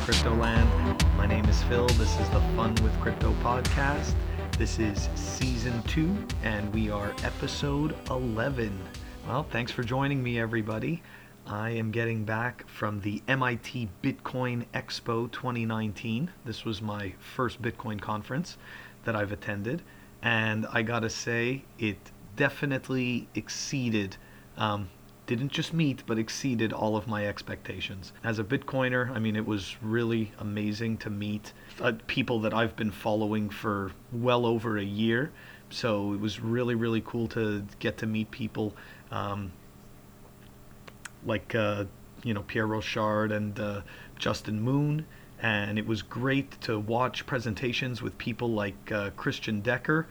Cryptoland. My name is Phil. This is the Fun with Crypto podcast. This is season two, and we are episode 11. Well, thanks for joining me, everybody. I am getting back from the MIT Bitcoin Expo 2019. This was my first Bitcoin conference that I've attended, and I gotta say, it definitely exceeded um, didn't just meet but exceeded all of my expectations. As a Bitcoiner, I mean, it was really amazing to meet uh, people that I've been following for well over a year. So it was really, really cool to get to meet people um, like, uh, you know, Pierre Rochard and uh, Justin Moon. And it was great to watch presentations with people like uh, Christian Decker.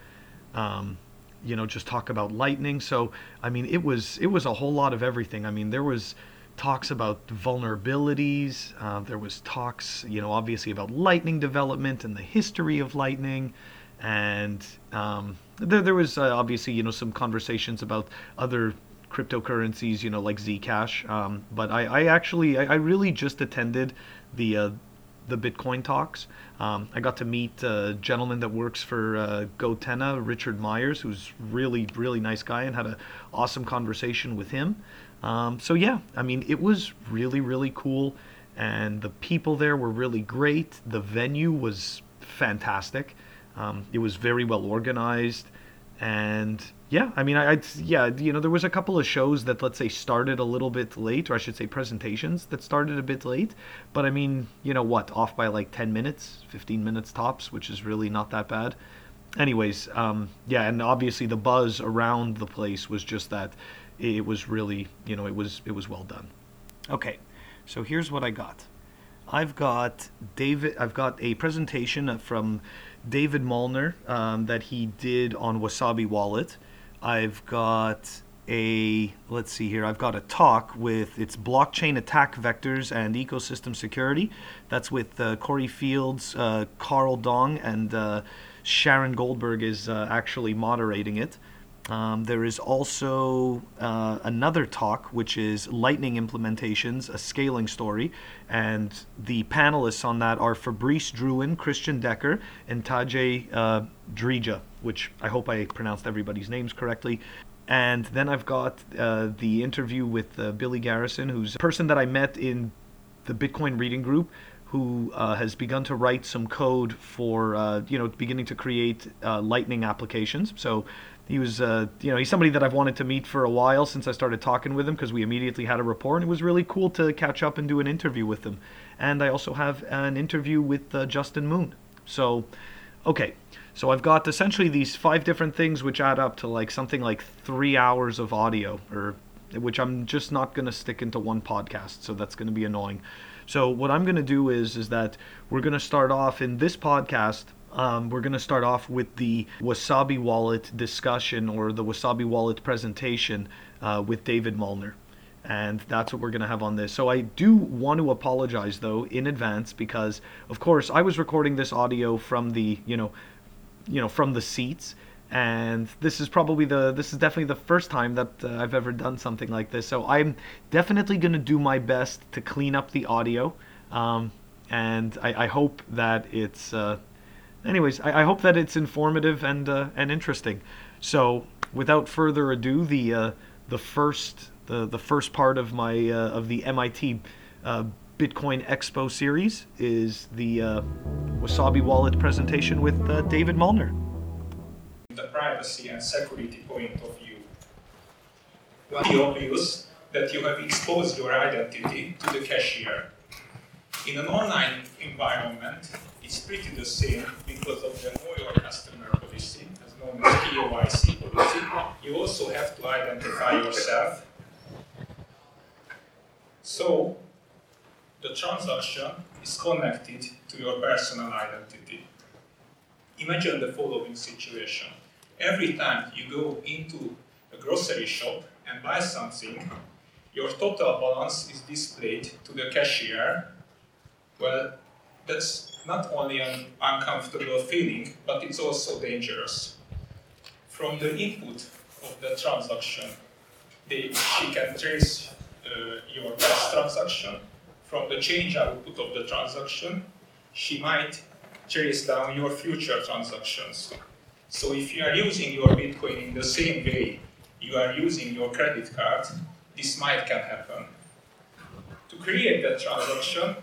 Um, you know just talk about lightning. So i mean it was it was a whole lot of everything. I mean there was talks about vulnerabilities. Uh, there was talks you know obviously about lightning development and the history of lightning. And um, there, there was uh, obviously you know some conversations about other cryptocurrencies you know like zcash. Um, but I, I actually I, I really just attended the uh, the Bitcoin talks. Um, I got to meet a gentleman that works for uh, goTenna, Richard Myers, who's really, really nice guy, and had an awesome conversation with him. Um, so yeah, I mean, it was really, really cool, and the people there were really great. The venue was fantastic. Um, it was very well organized, and yeah, I mean, I, I'd, yeah, you know, there was a couple of shows that let's say started a little bit late, or I should say presentations that started a bit late. But I mean, you know what, off by like 10 minutes, 15 minutes tops, which is really not that bad. Anyways, um, yeah, and obviously the buzz around the place was just that it was really, you know, it was it was well done. Okay, so here's what I got. I've got David. I've got a presentation from David Molnar um, that he did on Wasabi Wallet. I've got a let's see here. I've got a talk with its blockchain attack vectors and ecosystem security. That's with uh, Corey Fields, uh, Carl Dong, and uh, Sharon Goldberg is uh, actually moderating it. Um, there is also uh, another talk, which is Lightning Implementations, a scaling story. And the panelists on that are Fabrice Drouin, Christian Decker, and Tadge uh, Dryja, which I hope I pronounced everybody's names correctly. And then I've got uh, the interview with uh, Billy Garrison, who's a person that I met in the Bitcoin reading group who uh, has begun to write some code for uh, you know beginning to create uh, lightning applications so he was uh, you know he's somebody that I've wanted to meet for a while since I started talking with him because we immediately had a rapport and it was really cool to catch up and do an interview with him. And I also have an interview with uh, Justin Moon. So, okay, so I've got essentially these five different things which add up to like something like three hours of audio, or which I'm just not going to stick into one podcast. So that's going to be annoying. So what I'm going to do is is that we're going to start off in this podcast um, we're going to start off with the Wasabi Wallet discussion or the Wasabi Wallet presentation uh, with David Molnar. And that's what we're going to have on this. So I do want to apologize though in advance because, of course, I was recording this audio from the, you know, you know, from the seats, and this is probably the this is definitely the first time that uh, I've ever done something like this. So I'm definitely going to do my best to clean up the audio, um, and I, I, hope that it's uh, anyways, I, I, hope that it's informative and uh, and interesting. So, without further ado, the uh, the first the, the first part of my uh, of the MIT uh, Bitcoin Expo series is the uh, Wasabi Wallet presentation with uh, David Molnar. The privacy and security point of view. One obvious that you have exposed your identity to the cashier. In an online environment, it's pretty the same because of the know your customer policy, as known as KYC policy. You also have to identify yourself. So the transaction is connected to your personal identity. Imagine the following situation. Every time you go into a grocery shop and buy something, your total balance is displayed to the cashier. Well, that's not only an uncomfortable feeling, but it's also dangerous. From the input of the transaction, they, she can trace uh, your past transaction. From the change output of the transaction, she might trace down your future transactions. So if you are using your Bitcoin in the same way you are using your credit card, this might can happen. To create that transaction,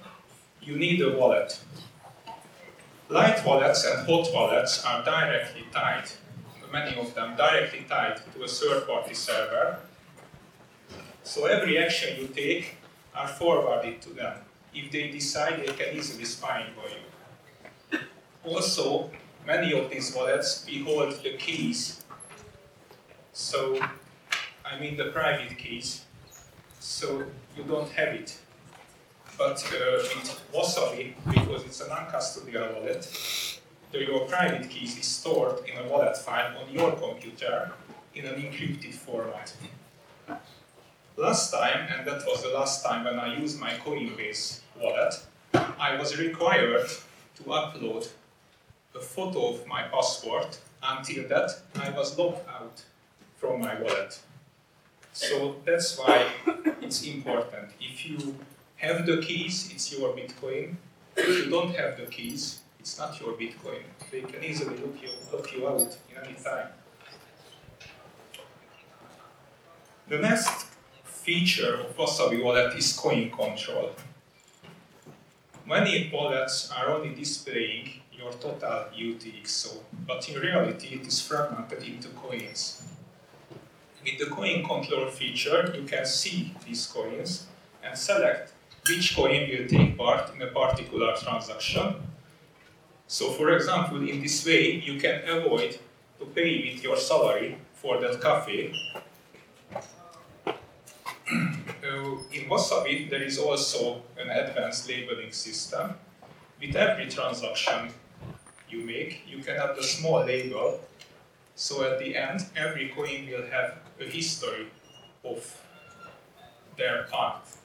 you need a wallet. Light wallets and hot wallets are directly tied, many of them directly tied to a third-party server. So every action you take are forwarded to them. If they decide, they can easily spy for you. Also, many of these wallets behold the keys. So, I mean the private keys. So you don't have it. But uh, with Wasabi, because it's a non-custodial wallet, the, your private keys is stored in a wallet file on your computer in an encrypted format. Last time, and that was the last time when I used my Coinbase wallet, I was required to upload a photo of my passport. Until that, I was locked out from my wallet. So that's why it's important. If you have the keys, it's your Bitcoin. If you don't have the keys, it's not your Bitcoin. They can easily look you, you out in any time. The next feature of Wasabi wallet is coin control. Many wallets are only displaying your total UTXO, but in reality it is fragmented into coins. With the coin control feature, you can see these coins and select which coin will take part in a particular transaction. So for example, in this way, you can avoid to pay with your salary for that cafe Uh, in Wasabi, there is also an advanced labeling system. With every transaction you make, you can add a small label. So at the end, every coin will have a history of their path.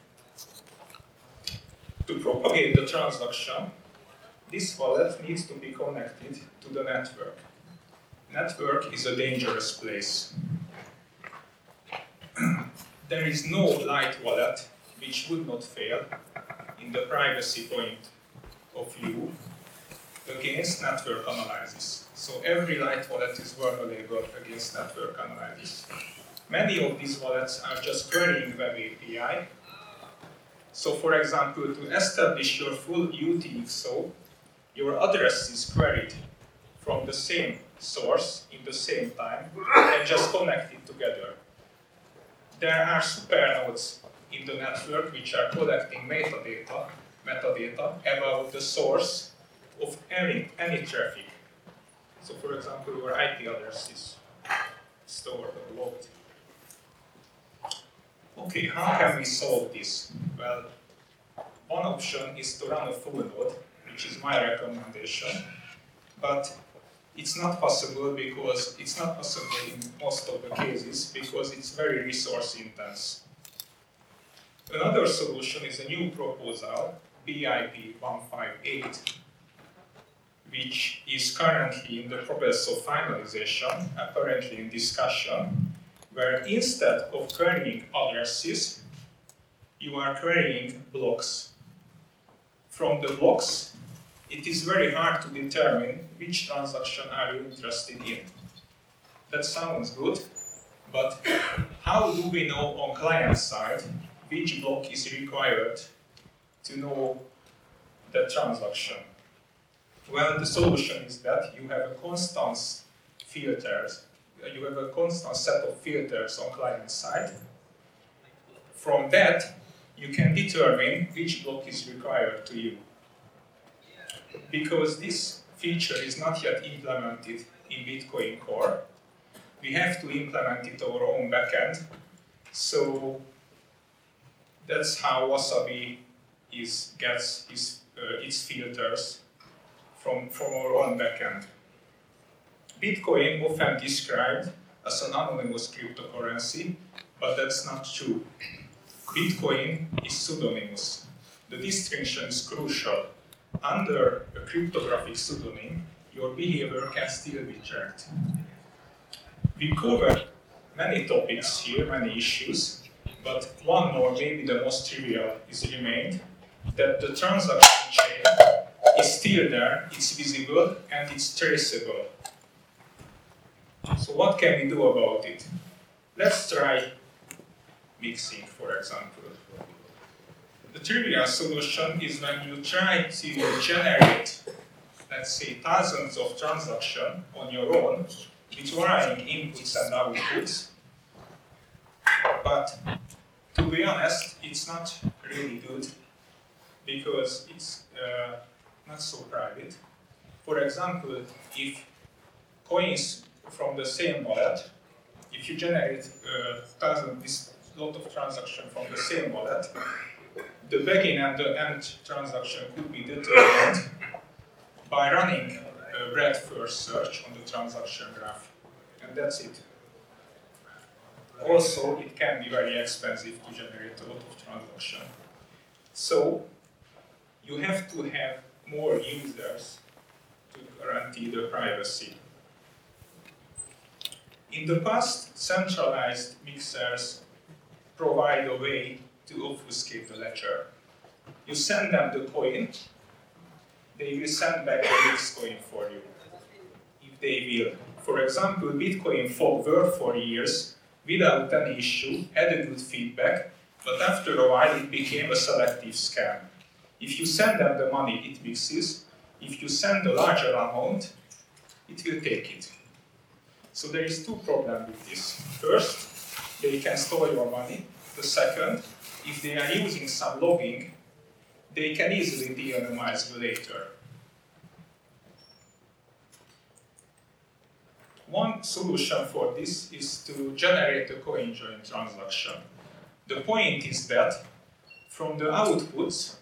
To propagate the transaction, this wallet needs to be connected to the network. Network is a dangerous place there is no light wallet which would not fail in the privacy point of view against network analysis. So every light wallet is vulnerable against network analysis. Many of these wallets are just querying Web API. So for example, to establish your full UTXO, your address is queried from the same source in the same time and just connected together there are supernodes in the network which are collecting metadata, metadata about the source of any, any traffic. So for example, your IP address is stored or logged. Okay, how can we solve this? Well, one option is to run a full node, which is my recommendation, but it's not possible because it's not possible in most of the cases because it's very resource intense. Another solution is a new proposal, BIP 158, which is currently in the process of finalization, apparently in discussion, where instead of querying addresses, you are querying blocks. From the blocks, it is very hard to determine which transaction are you interested in. That sounds good, but how do we know on client side which block is required to know the transaction? Well, the solution is that you have a constant filters. You have a constant set of filters on client side. From that, you can determine which block is required to you because this feature is not yet implemented in Bitcoin Core, we have to implement it our own backend. So that's how Wasabi is gets its, uh, its filters from, from our own backend. Bitcoin often described as an anonymous cryptocurrency, but that's not true. Bitcoin is pseudonymous. The distinction is crucial under a cryptographic pseudonym, your behavior can still be tracked. We covered many topics here, many issues, but one more, maybe the most trivial, is remained. that the transaction chain is still there, it's visible, and it's traceable. So what can we do about it? Let's try mixing, for example. Trivial solution is when you try to generate, let's say, thousands of transactions on your own with varying inputs and outputs. But to be honest, it's not really good because it's uh, not so private. For example, if coins from the same wallet, if you generate a uh, thousand, this lot of transactions from the same wallet, the begin and the end transaction could be determined by running a breadth first search on the transaction graph. And that's it. Also, it can be very expensive to generate a lot of transactions. So, you have to have more users to guarantee the privacy. In the past, centralized mixers provide a way to obfuscate the ledger. You send them the coin, they will send back the mixed coin for you. If they will. For example, Bitcoin fog were for years without any issue, had a good feedback, but after a while it became a selective scam. If you send them the money, it mixes. If you send a larger amount, it will take it. So there is two problems with this. First, they can store your money. The second, if they are using some logging, they can easily de-anonymize later. One solution for this is to generate a coin join transaction. The point is that from the outputs,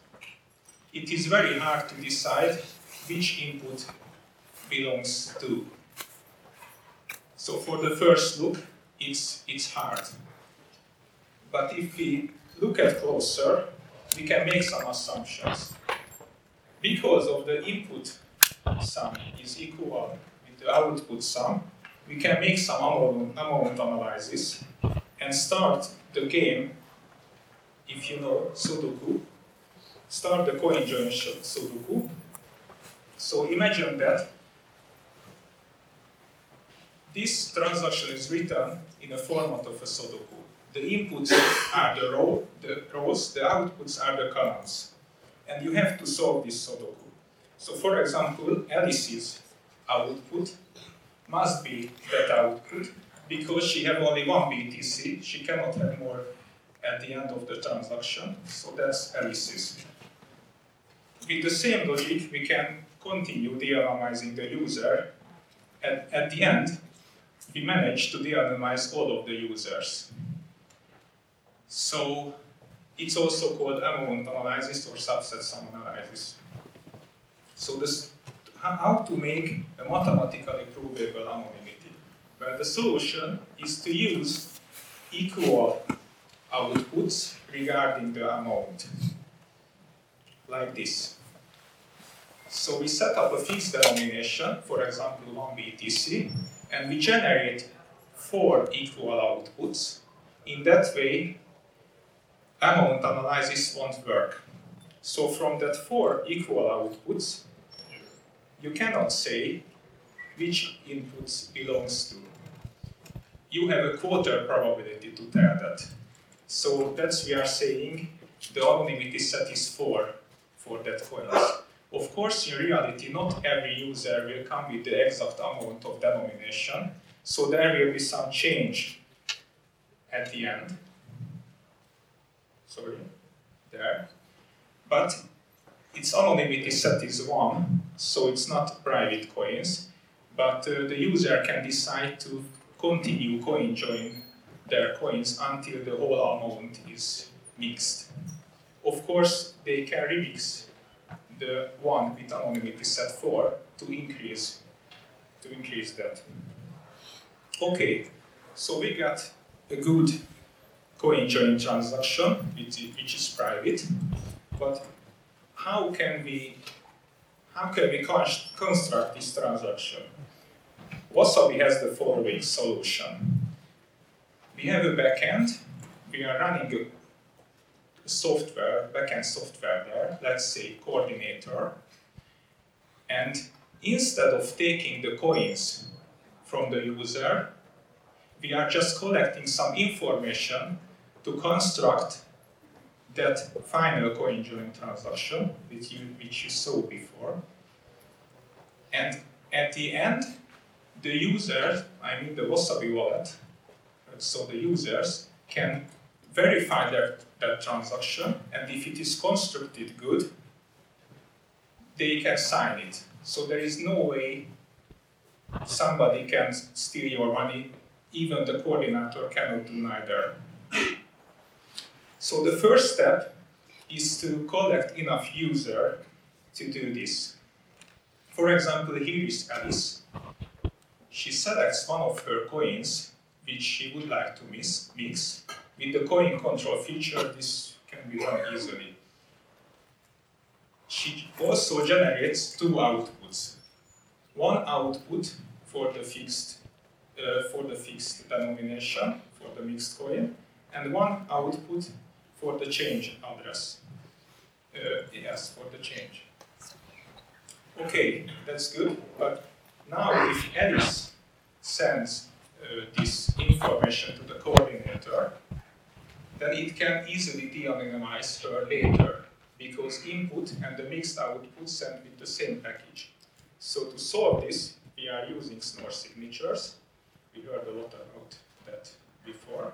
it is very hard to decide which input belongs to. So for the first look, it's, it's hard. But if we look at closer, we can make some assumptions. Because of the input sum is equal with the output sum, we can make some amount, analysis and start the game, if you know Sudoku, start the coin join Sudoku. So imagine that this transaction is written in a format of a Sudoku. The inputs are the row, the rows, the outputs are the columns. And you have to solve this Sudoku. So for example, Alice's output must be that output because she has only one BTC, she cannot have more at the end of the transaction, so that's Alice's. With the same logic, we can continue de-anonymizing the user. At, at the end, we manage to de-anonymize all of the users. So it's also called amount analysis or subset sum analysis. So this, how to make a mathematically provable anonymity? Well, the solution is to use equal outputs regarding the amount, like this. So we set up a fixed denomination, for example, 1 BTC, and we generate four equal outputs. In that way, amount analysis won't work. So from that four equal outputs, you cannot say which inputs belongs to. You have a quarter probability to tell that. So that's we are saying the anonymity set is 4 for that coin. Of course, in reality, not every user will come with the exact amount of denomination, so there will be some change at the end sorry, there. But its anonymity set is 1, so it's not private coins, but uh, the user can decide to continue coin join their coins until the whole amount is mixed. Of course, they can remix the one with anonymity set 4 to increase to increase that. Okay, so we got a good coin join transaction, which, which is private. But how can we how can we construct this transaction? Wasabi has the following solution. We have a backend. We are running a software, backend software there, let's say coordinator, and instead of taking the coins from the user, we are just collecting some information to construct that final coin join transaction which you, which you saw before. And at the end, the user, I mean the Wasabi wallet, so the users can verify that, that transaction, and if it is constructed good, they can sign it. So there is no way somebody can steal your money, even the coordinator cannot do neither. So the first step is to collect enough user to do this. For example, here is Alice. She selects one of her coins, which she would like to mix. With the coin control feature, this can be done easily. She also generates two outputs. One output for the fixed uh, for the fixed denomination for the mixed coin, and one output for the change address. Uh, yes, for the change. Okay, that's good. But now, if Alice sends uh, this information to the coordinator, then it can easily de-anonymize her later because input and the mixed output sent with the same package. So to solve this, we are using Schnorr signatures. We heard a lot about that before.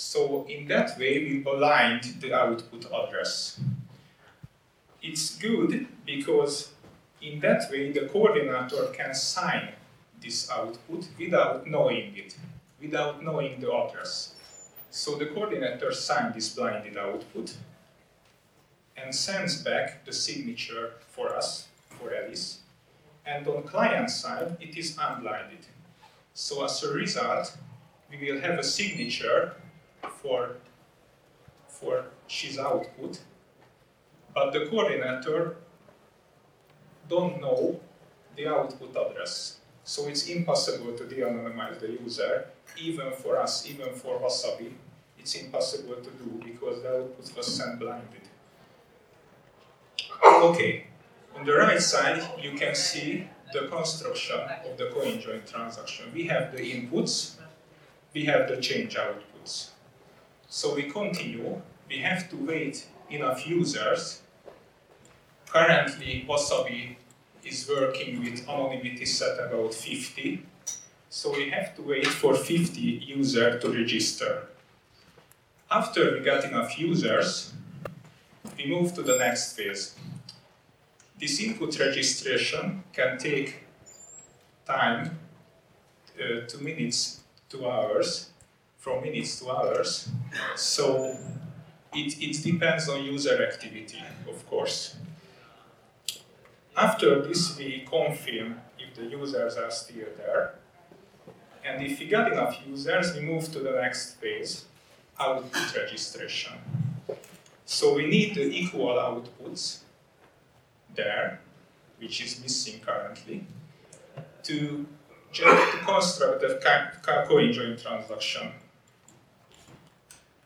So in that way, we aligned the output address. It's good because in that way, the coordinator can sign this output without knowing it, without knowing the address. So the coordinator signs this blinded output and sends back the signature for us, for Alice. And on client side, it is unblinded. So as a result, we will have a signature for, for his output, but the coordinator don't know the output address. So it's impossible to de-anonymize the user, even for us, even for Wasabi, it's impossible to do because the output was sent blinded. Okay, on the right side, you can see the construction of the coin join transaction. We have the inputs, we have the change outputs. So we continue, we have to wait enough users. Currently, Wasabi is working with anonymity set about 50. So we have to wait for 50 users to register. After we got enough users, we move to the next phase. This input registration can take time, uh, two minutes, two hours, from minutes to hours. So it, it depends on user activity, of course. After this, we confirm if the users are still there. And if we got enough users, we move to the next phase, output registration. So we need the equal outputs there, which is missing currently, to, to construct the coin join transaction.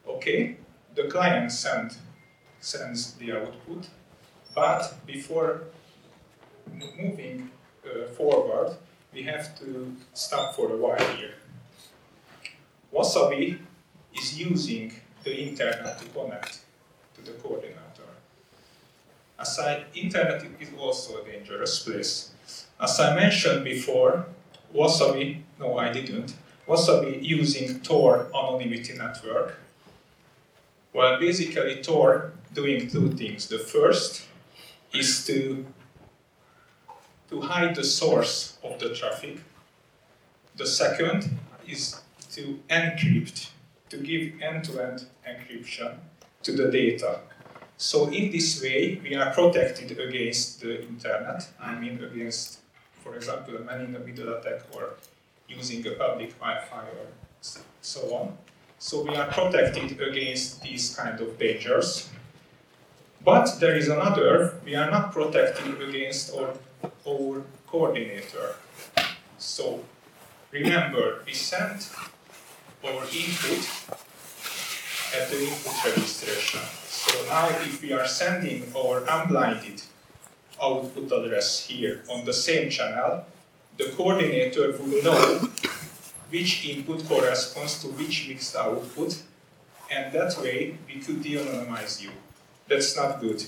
Okay, the client send, sends the output, but before moving uh, forward, we have to stop for a while here. Wasabi is using the internet to connect to the coordinator. As I, internet is also a dangerous place. As I mentioned before, Wasabi, no I didn't, Wasabi using Tor anonymity network. Well, basically Tor doing two things. The first is to to hide the source of the traffic. The second is to encrypt, to give end-to-end encryption to the data. So in this way, we are protected against the internet. I mean against, for example, a man-in-the-middle attack or using a public Wi-Fi or so on. So we are protected against these kind of dangers. But there is another, we are not protected against our our coordinator. So remember, we sent our input at the input registration. So now if we are sending our unblinded output address here on the same channel, the coordinator would know which input corresponds to which mixed output, and that way we could de-anonymize you. That's not good.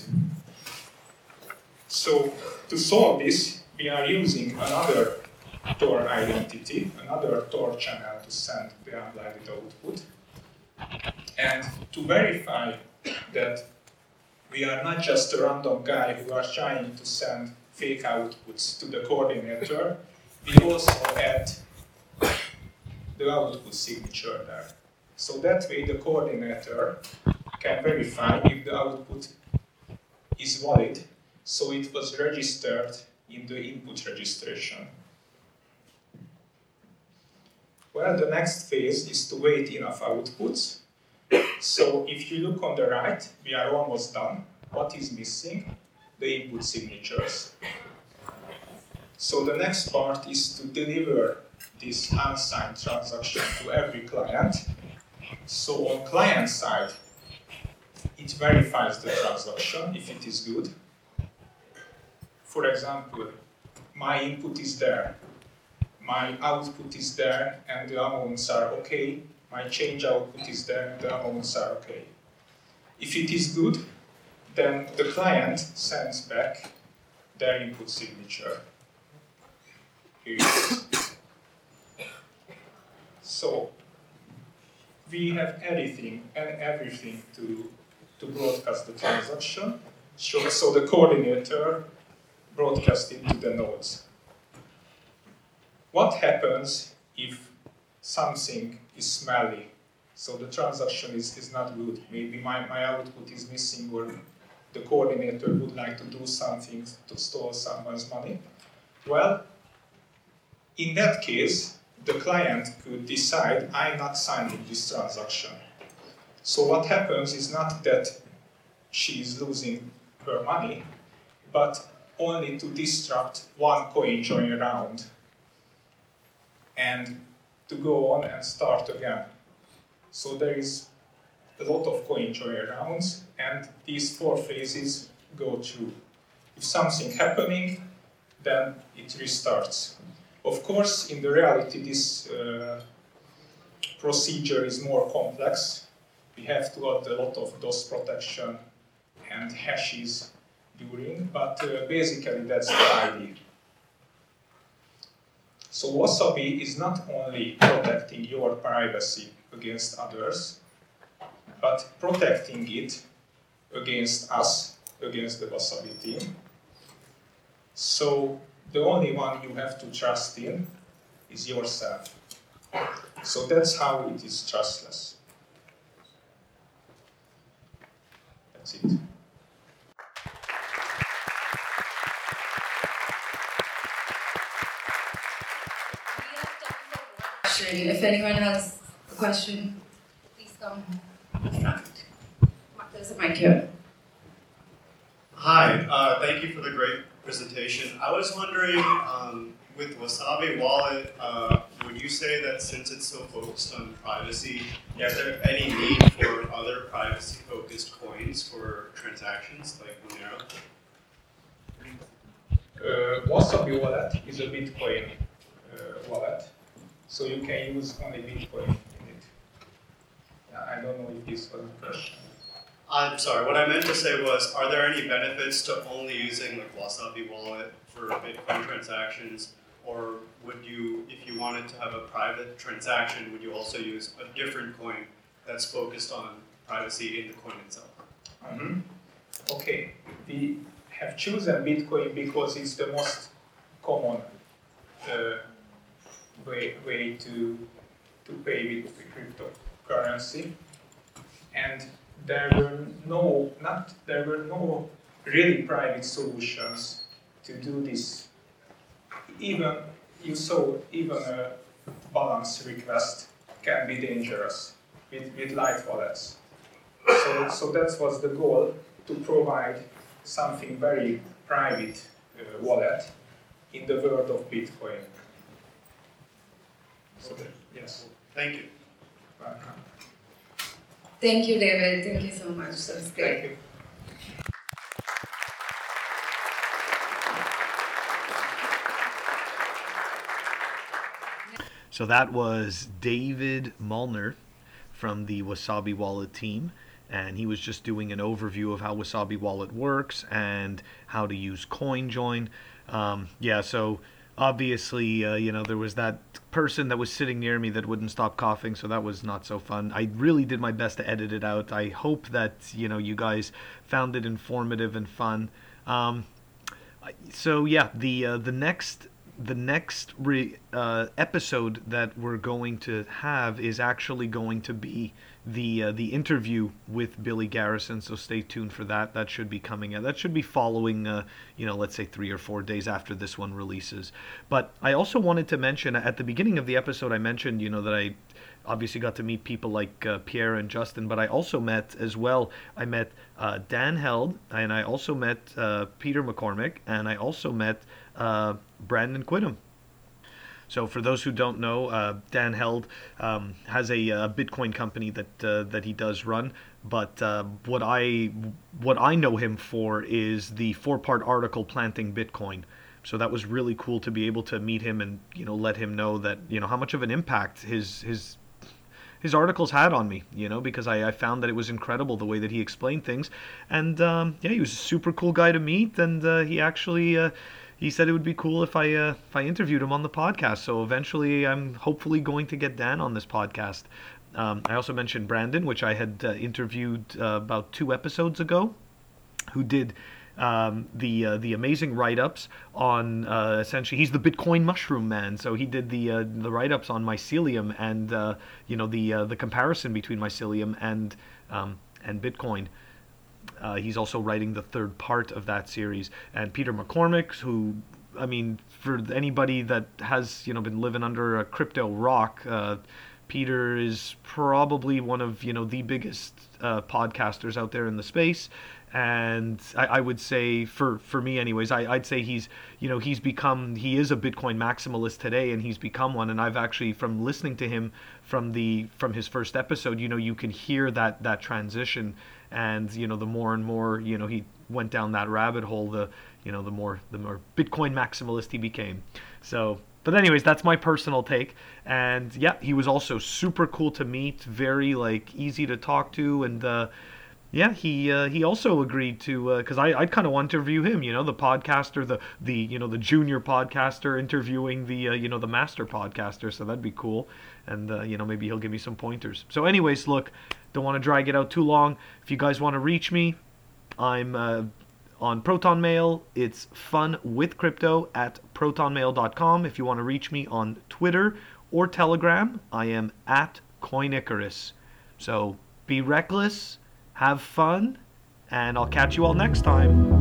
So to solve this, we are using another Tor identity, another Tor channel to send the unblinded output. And to verify that we are not just a random guy who are trying to send fake outputs to the coordinator, we also add the output signature there. So that way the coordinator can verify if the output is valid, so it was registered in the input registration. Well, the next phase is to wait enough outputs. So if you look on the right, we are almost done. What is missing? The input signatures. So the next part is to deliver this unsigned transaction to every client. So on client side, it verifies the transaction if it is good. For example, my input is there, my output is there, and the amounts are okay. My change output is there, and the amounts are okay. If it is good, then the client sends back their input signature. Here it is. So we have anything and everything to, to broadcast the transaction. So, so the coordinator broadcasts it to the nodes. What happens if something is smelly? So the transaction is, is not good. Maybe my, my output is missing or the coordinator would like to do something to store someone's money. Well, in that case, the client could decide, I'm not signing this transaction. So what happens is not that she is losing her money, but only to disrupt one coin join round and to go on and start again. So there is a lot of coin join rounds and these four phases go through. If something happening, then it restarts. Of course, in the reality, this uh, procedure is more complex. We have to add a lot of DOS protection and hashes during, but uh, basically that's the idea. So Wasabi is not only protecting your privacy against others, but protecting it against us, against the Wasabi team. So the only one you have to trust in is yourself. So that's how it is trustless. That's it. If anyone has a question, please come front. There's a mic here. Hi, uh, thank you for the great presentation. I was wondering, um, with Wasabi Wallet, uh, would you say that since it's so focused on privacy, is there any need for other privacy-focused coins for transactions like Monero? Uh, Wasabi wallet is a Bitcoin uh, wallet, so you can use only Bitcoin in it. I don't know if this was a question. I'm sorry, what I meant to say was, are there any benefits to only using like Wasabi Wallet for Bitcoin transactions? Or would you, if you wanted to have a private transaction, would you also use a different coin that's focused on privacy in the coin itself? Mm-hmm. Okay, we have chosen Bitcoin because it's the most common uh, way, way to, to pay with the cryptocurrency. And there were no not there were no really private solutions to do this. Even you saw even a balance request can be dangerous with, with light wallets. So, so that was the goal to provide something very private uh, wallet in the world of Bitcoin. So, yes. Thank you. Welcome. Thank you, David. Thank you so much. That was great. Thank you. So that was David Molnar from the Wasabi Wallet team. And he was just doing an overview of how Wasabi Wallet works and how to use CoinJoin. Um, yeah, so obviously, uh, you know, there was that person that was sitting near me that wouldn't stop coughing, so that was not so fun. I really did my best to edit it out. I hope that, you know, you guys found it informative and fun. Um, so yeah, the uh, the next the next re, uh, episode that we're going to have is actually going to be the uh, the interview with Billy Garrison. So stay tuned for that. That should be coming out. That should be following, uh, you know, let's say three or four days after this one releases. But I also wanted to mention at the beginning of the episode, I mentioned, you know, that I obviously got to meet people like uh, Pierre and Justin, but I also met as well. I met uh, Dan Held, and I also met uh, Peter McCormick, and I also met uh, Brandon Quittem. So for those who don't know, uh, Dan Held um, has a, a, Bitcoin company that uh, that he does run. But uh, what I what I know him for is the four part article planting Bitcoin. So that was really cool to be able to meet him and you know let him know that you know how much of an impact his his his articles had on me, you know, because I, I found that it was incredible the way that he explained things, and um, yeah, he was a super cool guy to meet, and uh, he actually uh, he said it would be cool if I uh, if I interviewed him on the podcast. So eventually, I'm hopefully going to get Dan on this podcast. Um, I also mentioned Brandon, which I had uh, interviewed uh, about two episodes ago, who did um, the uh, the amazing write ups on uh, essentially he's the Bitcoin mushroom man. So he did the uh, the write ups on mycelium and uh, you know the uh, the comparison between mycelium and um, and Bitcoin. Uh, he's also writing the third part of that series. And Peter McCormick, who, I mean, for anybody that has you know been living under a crypto rock, uh, Peter is probably one of you know the biggest uh, podcasters out there in the space. And I, I, would say, for, for me, anyways, I, I'd say he's, you know, he's become, he is a Bitcoin maximalist today, and he's become one. And I've actually, from listening to him from the from his first episode, you know, you can hear that that transition and you know the more and more you know he went down that rabbit hole the you know the more the more bitcoin maximalist he became. So but anyways that's my personal take. And yeah he was also super cool to meet very like easy to talk to. And uh yeah, he uh, he also agreed to because uh, I I kind of want to interview him. You know, the podcaster, the the you know the junior podcaster interviewing the uh, you know the master podcaster. So that'd be cool, and uh, you know maybe he'll give me some pointers. So, anyways, look, don't want to drag it out too long. If you guys want to reach me, I'm uh, on Proton Mail. It's fun with crypto at protonmail.com. If you want to reach me on Twitter or Telegram, I am at CoinIcarus. So be reckless, have fun, and I'll catch you all next time.